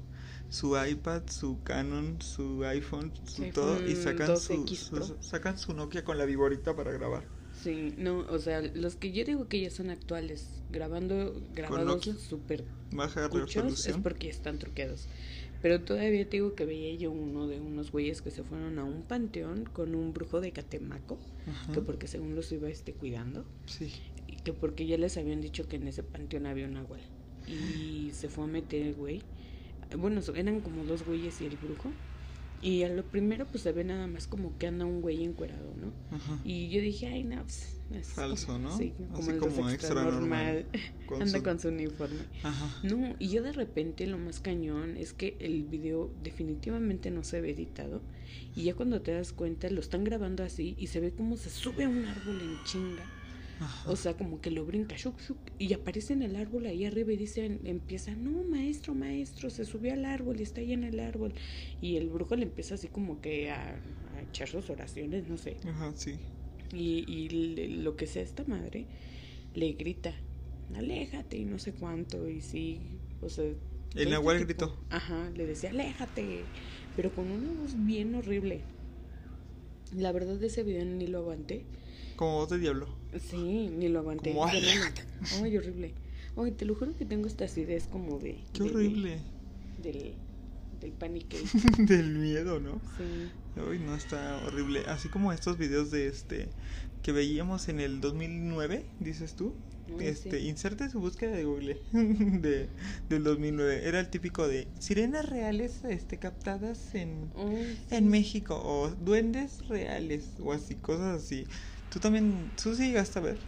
su iPad, su Canon, su iPhone, su Sí, todo y sacan su, 2X su- sacan su Nokia con la viborita para grabar. Sí, no, o sea, los que yo digo que ya son actuales, grabando, grabados súper cuchos, es porque están truqueados. Pero todavía te digo que veía yo uno de unos güeyes que se fueron a un panteón con un brujo de Catemaco, Ajá. que porque según los iba este cuidando, Sí. y que porque ya les habían dicho que en ese panteón había un nahual. Y se fue a meter el güey. Bueno, eran como dos güeyes y el brujo. Y a lo primero pues se ve nada más como que anda un güey encuerado, ¿no? Ajá. Y yo dije, ay, no, pues, es Falso, como- ¿no? Sí, Así como el como extra normal, con Anda su- con su uniforme. Ajá. No, y yo de repente lo más cañón es que el video definitivamente no se ve editado. Y ya cuando te das cuenta, lo están grabando así y se ve como se sube a un árbol en chinga. O sea, como que lo brinca, shuk, shuk, y aparece en el árbol ahí arriba y dice, empieza, no, maestro, maestro, se subió al árbol y está ahí en el árbol. Y el brujo le empieza así como que a, a echar sus oraciones, no sé. Ajá, sí. Y, y lo que sea esta madre le grita, aléjate y no sé cuánto, y sí, o sea... El este Nahual gritó. Ajá, le decía, aléjate, pero con una voz bien horrible. La verdad de ese video ni lo aguanté. Como voz de diablo. Sí, ni lo aguanté. Como, Ay, horrible. Ay, te lo juro que tengo esta acidez como de... Qué horrible. del, del pánico. del miedo, ¿no? Sí. Uy, no, está horrible. Así como estos videos de este que veíamos en el 2009, dices tú. este, inserte su búsqueda de Google de, del 2009. Era el típico de sirenas reales este, captadas en, en México o duendes reales o así, cosas así. Tú también, tú sí llegaste a ver.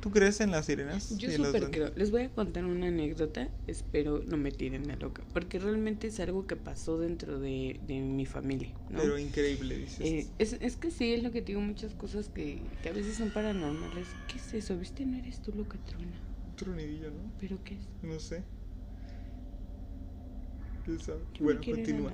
¿Tú crees en las sirenas? Yo súper creo. Les voy a contar una anécdota, espero no me tiren a loca, porque realmente es algo que pasó dentro de, de mi familia. ¿no? Pero increíble, dices. Eh, es, es que sí, es lo que digo, muchas cosas que, que a veces son paranormales. ¿Qué es eso? ¿Viste? No eres tú lo que truena. Tronidillo, ¿no? ¿Pero qué es? No sé. ¿Qué sabe? Bueno, continúa.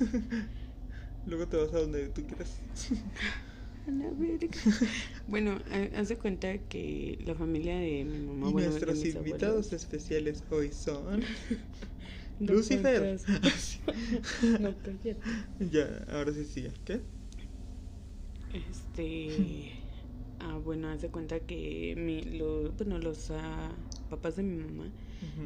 Luego te vas a donde tú quieras. bueno, haz cuenta que la familia de mi mamá. Y nuestros invitados especiales hoy son. Lucifer. no, cállate. Ya, ahora sí sigue. ¿Qué? Este. ah, bueno, haz de cuenta que mi, lo, bueno, los uh, papás de mi mamá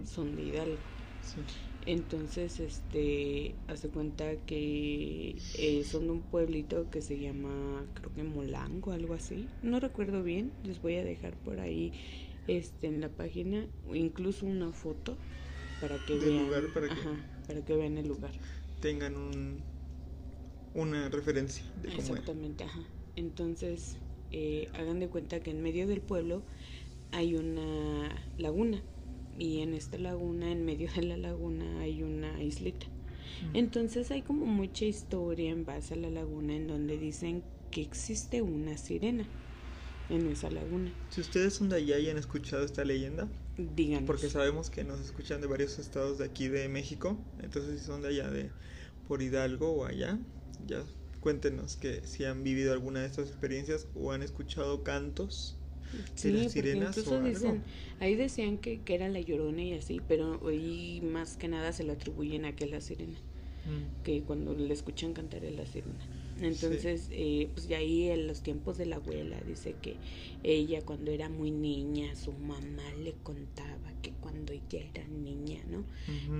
son de Hidalgo. Sí. Entonces, este, hace cuenta que eh, son de un pueblito que se llama, creo que Molango, algo así. No recuerdo bien, les voy a dejar por ahí este, en la página incluso una foto para que vean. para, para que vean el lugar. Tengan un, una referencia de cómo Exactamente, ajá. Entonces, eh, hagan de cuenta que en medio del pueblo hay una laguna y en esta laguna, en medio de la laguna, hay una islita. Entonces hay como mucha historia en base a la laguna en donde dicen que existe una sirena en esa laguna. Si ustedes son de allá y han escuchado esta leyenda, díganos. Porque sabemos que nos escuchan de varios estados de aquí de México, entonces si son de allá de por Hidalgo o allá, ya cuéntenos que si han vivido alguna de estas experiencias o han escuchado cantos Sí, porque incluso dicen, ahí decían que, que, era la llorona y así, pero hoy más que nada se lo atribuyen a que es la sirena, mm. que cuando le escuchan cantar es la sirena. Entonces, eh, pues de ahí en los tiempos de la abuela dice que ella cuando era muy niña, su mamá le contaba que cuando ella era niña, ¿no?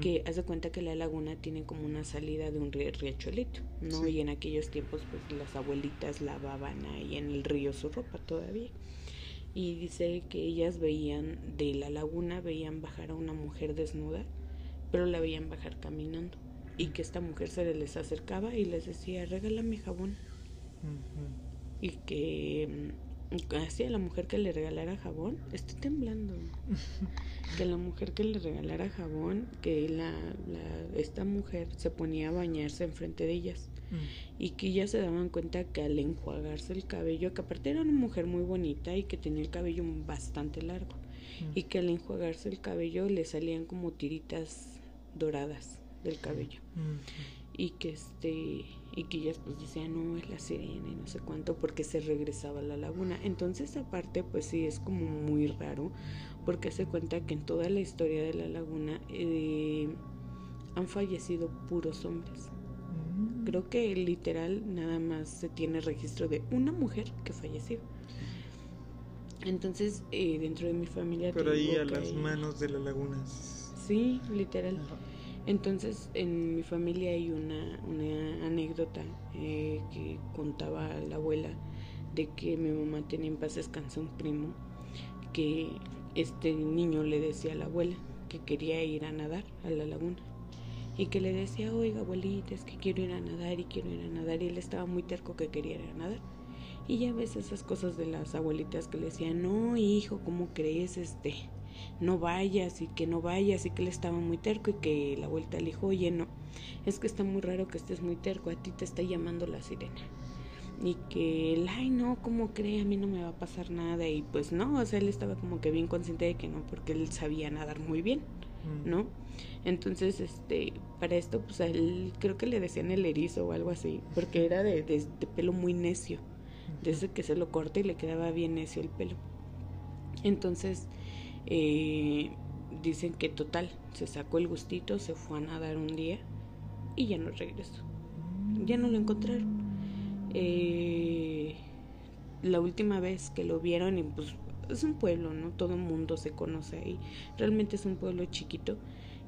Que hace cuenta que la laguna tiene como una salida de un riachuelito, ¿no? Y en aquellos tiempos, pues las abuelitas lavaban ahí en el río su ropa todavía y dice que ellas veían de la laguna, veían bajar a una mujer desnuda, pero la veían bajar caminando y que esta mujer se les acercaba y les decía, regálame jabón. Y que hacía mm, la mujer que le regalara jabón, estoy temblando, que la mujer que le regalara jabón, que la, la, esta mujer se ponía a bañarse enfrente de ellas Mm. y que ya se daban cuenta que al enjuagarse el cabello, que aparte era una mujer muy bonita y que tenía el cabello bastante largo, mm. y que al enjuagarse el cabello le salían como tiritas doradas del cabello. Mm. Y que este y que ellas pues decían, "No, es la sirena" y no sé cuánto porque se regresaba a la laguna. Entonces, aparte pues sí es como muy raro porque se cuenta que en toda la historia de la laguna eh, han fallecido puros hombres. Creo que literal nada más se tiene registro de una mujer que falleció. Entonces, eh, dentro de mi familia... Pero ahí a las manos de la laguna. Sí, literal. Entonces, en mi familia hay una, una anécdota eh, que contaba la abuela de que mi mamá tenía en paz descanso un primo que este niño le decía a la abuela que quería ir a nadar a la laguna y que le decía, oiga abuelita, es que quiero ir a nadar y quiero ir a nadar y él estaba muy terco que quería ir a nadar. Y ya ves esas cosas de las abuelitas que le decían, no hijo, ¿cómo crees? Este, no vayas y que no vayas y que él estaba muy terco y que la vuelta le dijo, oye, no, es que está muy raro que estés muy terco, a ti te está llamando la sirena. y que él, ay no, ¿cómo cree? A mí no me va a pasar nada y pues no, o sea, él estaba como que bien consciente de que no, porque él sabía nadar muy bien, Mm. ¿no? Entonces, este, para esto, pues a él creo que le decían el erizo o algo así, porque era de, de- de pelo muy necio, desde que se lo corta y le quedaba bien necio el pelo. Entonces, eh, dicen que total, se sacó el gustito, se fue a nadar un día y ya no regresó. Ya no lo encontraron. Eh, la última vez que lo vieron, y pues es un pueblo, ¿no? Todo el mundo se conoce ahí. Realmente es un pueblo chiquito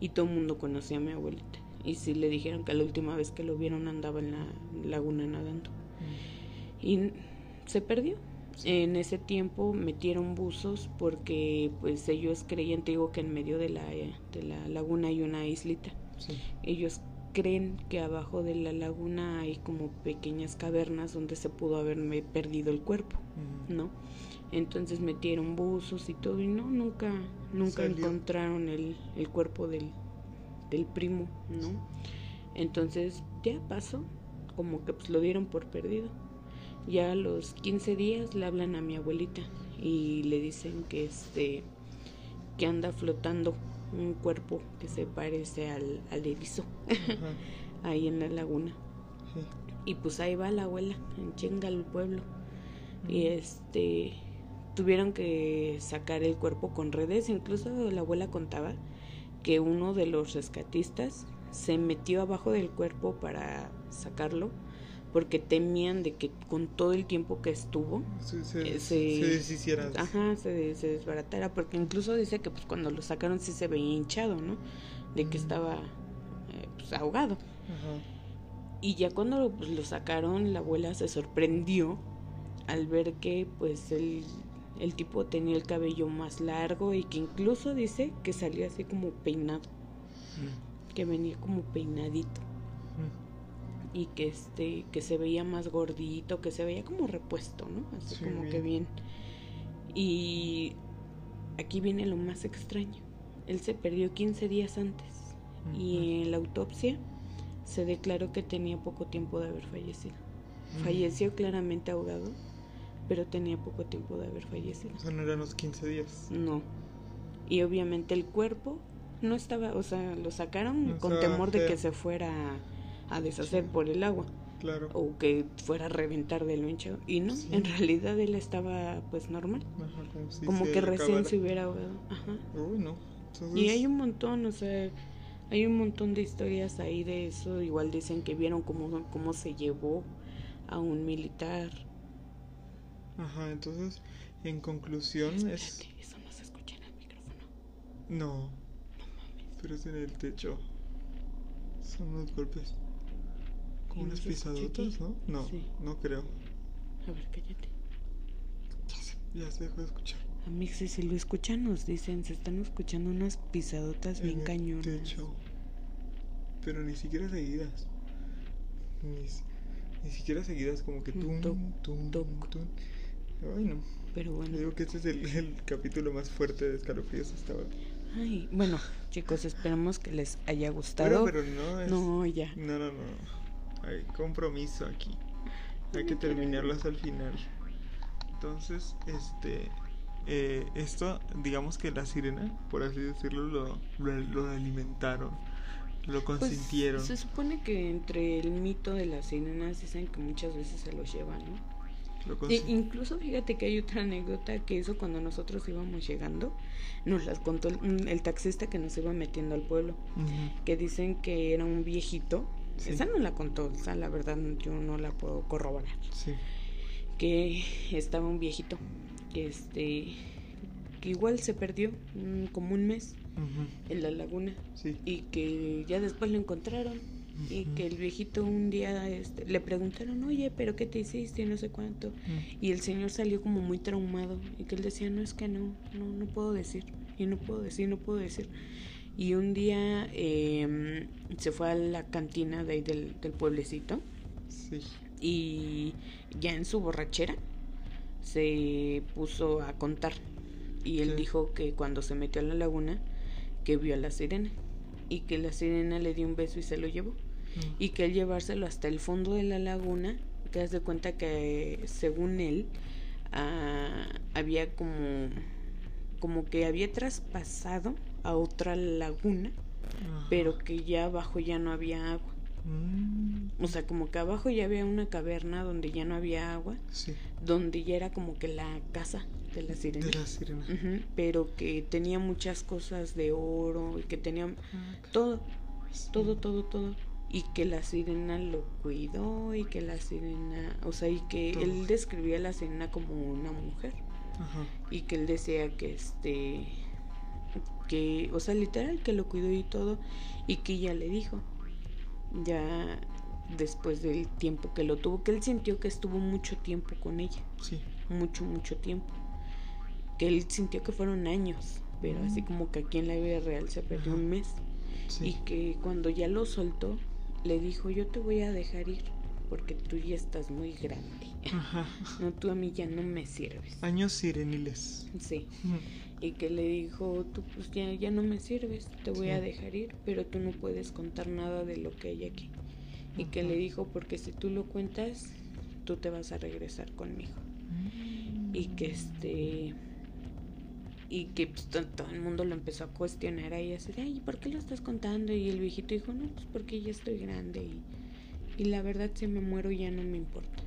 y todo el mundo conocía a mi abuelita. Y sí le dijeron que la última vez que lo vieron andaba en la laguna nadando. Y se perdió. En ese tiempo metieron buzos porque pues ellos creían, te digo que en medio de la, de la laguna hay una islita. Sí. Ellos creen que abajo de la laguna hay como pequeñas cavernas donde se pudo haberme perdido el cuerpo. ¿no? Entonces metieron buzos y todo y no, nunca, nunca Salió. encontraron el, el cuerpo del, del primo, ¿no? Entonces ya pasó, como que pues lo dieron por perdido. Ya a los 15 días le hablan a mi abuelita y le dicen que este que anda flotando un cuerpo que se parece al, al erizo ahí en la laguna. Sí. Y pues ahí va la abuela, en chinga al pueblo. Y este tuvieron que sacar el cuerpo con redes, incluso la abuela contaba que uno de los rescatistas se metió abajo del cuerpo para sacarlo porque temían de que con todo el tiempo que estuvo Sí, se, Eh, se, se- deshiciera. Ajá, se, se desbaratara, porque incluso dice que pues cuando lo sacaron sí se veía hinchado, ¿no? De que estaba eh, pues, ahogado. Ajá. Y ya cuando pues, lo sacaron, la abuela se sorprendió al ver que pues el, el tipo tenía el cabello más largo y que incluso dice que salía así como peinado, que venía como peinadito. Y que este que se veía más gordito, que se veía como repuesto, ¿no? Así Sí, como bien. que bien. Y aquí viene lo más extraño. Él se perdió 15 días antes y en la autopsia se declaró que tenía poco tiempo de haber fallecido. Falleció claramente ahogado, pero tenía poco tiempo de haber fallecido. O sea, no eran los 15 días. No. Y obviamente el cuerpo no estaba, o sea, lo sacaron con temor de que se fuera a deshacer Sí. por el agua Claro. o que fuera a reventar de lo hinchado. Y no, Sí. en realidad él estaba pues normal, Ajá, como si como que recién acabara. se hubiera ahogado. Ajá. Uy, no. Entonces, Y hay un montón, o sea, hay un montón de historias ahí de eso. Igual dicen que vieron cómo, cómo se llevó a un militar. Ajá, entonces, en conclusión es... Espérate, eso no se escucha en el micrófono. No. Pero es en el techo. Son unos golpes. Como ¿Y no unas pisadotas? ¿no? No, Sí. no creo. A ver, cállate. Ya se, ya se dejó de escuchar. Amixi, si lo escuchan, nos dicen, se están escuchando unas pisadotas bien en el cañonas. techo. Pero ni siquiera seguidas. Ni, ni siquiera seguidas, como que Un tum, toc, tum, toc. tum. Ay, no. Pero bueno. digo que este es el, el capítulo más fuerte de escalofríos hasta ahora. Ay, bueno, chicos, esperamos que les haya Pero, gustado. pero no es. No, ya. No, no, no. Hay compromiso aquí. Hay que terminarlo hasta el final. Entonces, este. eh, esto, digamos que la sirena, por así decirlo, lo, lo, lo alimentaron, lo Pues, consintieron. se supone que entre el mito de las sirenas dicen que muchas veces se los llevan, ¿no? lo E incluso fíjate que hay otra anécdota que eso cuando nosotros íbamos llegando, nos las contó el, el taxista que nos iba metiendo al pueblo, Ujú. que dicen que era un viejito. Sí. Esa no la contó, esa la verdad yo no la puedo corroborar. Sí. Que estaba un viejito que este que igual se perdió mm, como un mes en la laguna Sí. y que ya después lo encontraron y que el viejito un día este, le preguntaron, oye, pero ¿qué te hiciste? No sé cuánto. Y el señor salió como muy traumado y que él decía, no, es que no, no, no puedo decir, y no puedo decir, no puedo decir. Y un día eh, se fue a la cantina de ahí del, del pueblecito Sí. y ya en su borrachera se puso a contar y él Sí. dijo que cuando se metió a la laguna que vio a la sirena y que la sirena le dio un beso y se lo llevó Mm. y que al llevárselo hasta el fondo de la laguna que haz de cuenta que según él ah, había como como que había traspasado a otra laguna pero que ya abajo ya no había agua. Mm. o sea como que abajo ya había una caverna donde ya no había agua donde ya era como que la casa de la sirena, de la sirena. pero que tenía muchas cosas de oro y que tenía ah, todo todo todo todo. Y que la sirena lo cuidó y que la sirena, o sea, y que él describía a la sirena como una mujer. Y que él decía que este que, o sea, literal que lo cuidó y todo y que ella le dijo ya después del tiempo que lo tuvo, que él sintió que estuvo mucho tiempo con ella. Sí. Mucho, mucho tiempo. Que él sintió que fueron años, pero así mm. como que aquí en la vida real se perdió un mes. Y que cuando ya lo soltó, le dijo, yo te voy a dejar ir porque tú ya estás muy grande. No, tú a mí ya no me sirves. Años sireniles. Sí. Y que le dijo, tú pues ya, ya no me sirves, te voy a dejar ir, pero tú no puedes contar nada de lo que hay aquí. Y que le dijo, porque si tú lo cuentas, tú te vas a regresar conmigo. Y que este y que pues, todo el mundo lo empezó a cuestionar ahí así de ay ¿por qué lo estás contando? y el viejito dijo no pues porque ya estoy grande y, y la verdad si me muero ya no me importa.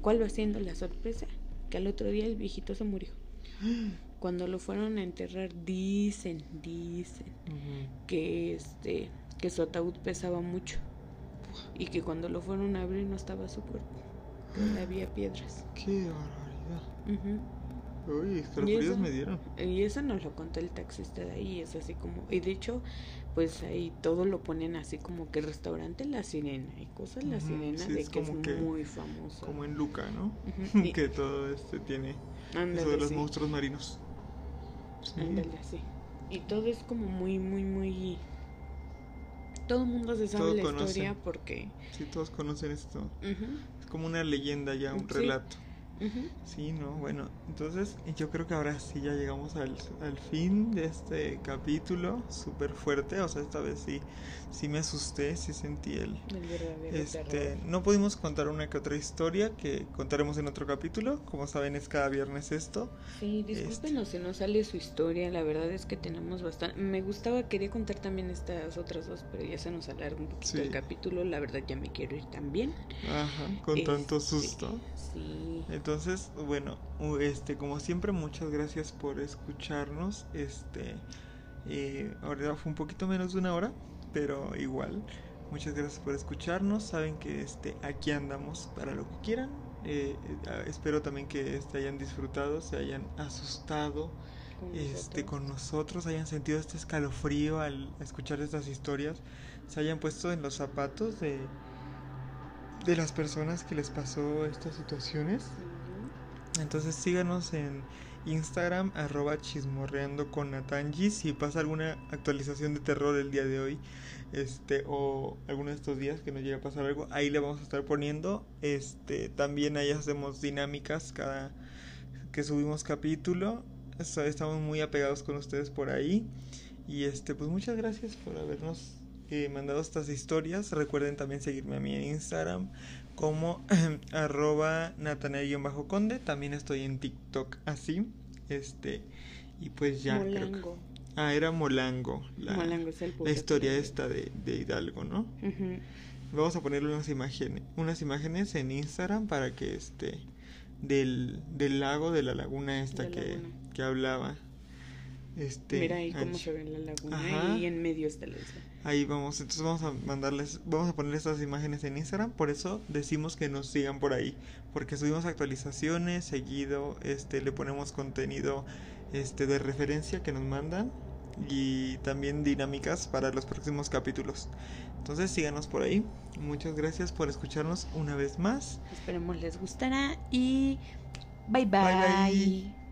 ¿cuál va siendo la sorpresa? que al otro día el viejito se murió cuando lo fueron a enterrar dicen dicen que este que su ataúd pesaba mucho y que cuando lo fueron a abrir no estaba su cuerpo que había piedras qué barbaridad Uy, escalofríos me dieron. Y eso nos lo contó el taxista de ahí, es así como, y de hecho, pues ahí todo lo ponen así como que restaurante La Sirena y cosas La Sirena de que es muy famoso. Como en Luca, ¿no? que todo este tiene eso de los monstruos marinos. Sí. sí. Y todo es como muy, muy, muy... Todo el mundo se sabe la historia porque... Sí, todos conocen esto. Es como una leyenda ya, un relato. Sí, no, bueno, entonces yo creo que ahora sí ya llegamos al, al fin de este capítulo, súper fuerte, o sea, esta vez sí, sí me asusté, sí sentí el... este, no pudimos contar una que otra historia que contaremos en otro capítulo, como saben es cada viernes esto. Sí, discúlpenos si no sale su historia, la verdad es que tenemos bastante... Me gustaba, quería contar también estas otras dos, pero ya se nos alarga un poquito el capítulo, la verdad ya me quiero ir también. Ajá, con tanto este, susto. Sí. Entonces, bueno, este, como siempre, muchas gracias por escucharnos. Este, eh, ahora fue un poquito menos de una hora, pero igual. Muchas gracias por escucharnos. Saben que este, aquí andamos para lo que quieran. Eh, eh, espero también que este, hayan disfrutado, se hayan asustado con este, con nosotros, hayan sentido este escalofrío al escuchar estas historias, se hayan puesto en los zapatos de, de las personas que les pasó estas situaciones. Entonces síganos en Instagram, arroba chismorreando con. Si pasa alguna actualización de terror el día de hoy, este, o alguno de estos días que nos llegue a pasar algo, ahí le vamos a estar poniendo. Este, también ahí hacemos dinámicas cada que subimos capítulo. Estamos muy apegados con ustedes por ahí. Y este, pues muchas gracias por habernos eh, mandado estas historias. Recuerden también seguirme a mí en Instagram como arroba bajo conde También estoy en TikTok así. Este, y pues ya. Molango. ah, era Molango. La, la historia esta de, de Hidalgo, ¿no? Vamos a ponerle unas imágenes, unas imágenes en Instagram para que este del, del lago, de la laguna esta que, que hablaba. Este, Mira ahí cómo se ve la laguna y en medio está la isla. Ahí vamos, entonces vamos a mandarles, vamos a poner estas imágenes en Instagram, por eso decimos que nos sigan por ahí, porque subimos actualizaciones, seguido, este, le ponemos contenido este de referencia que nos mandan y también dinámicas para los próximos capítulos. Entonces síganos por ahí. Muchas gracias por escucharnos una vez más. Esperemos les gustará y bye. bye. bye, bye.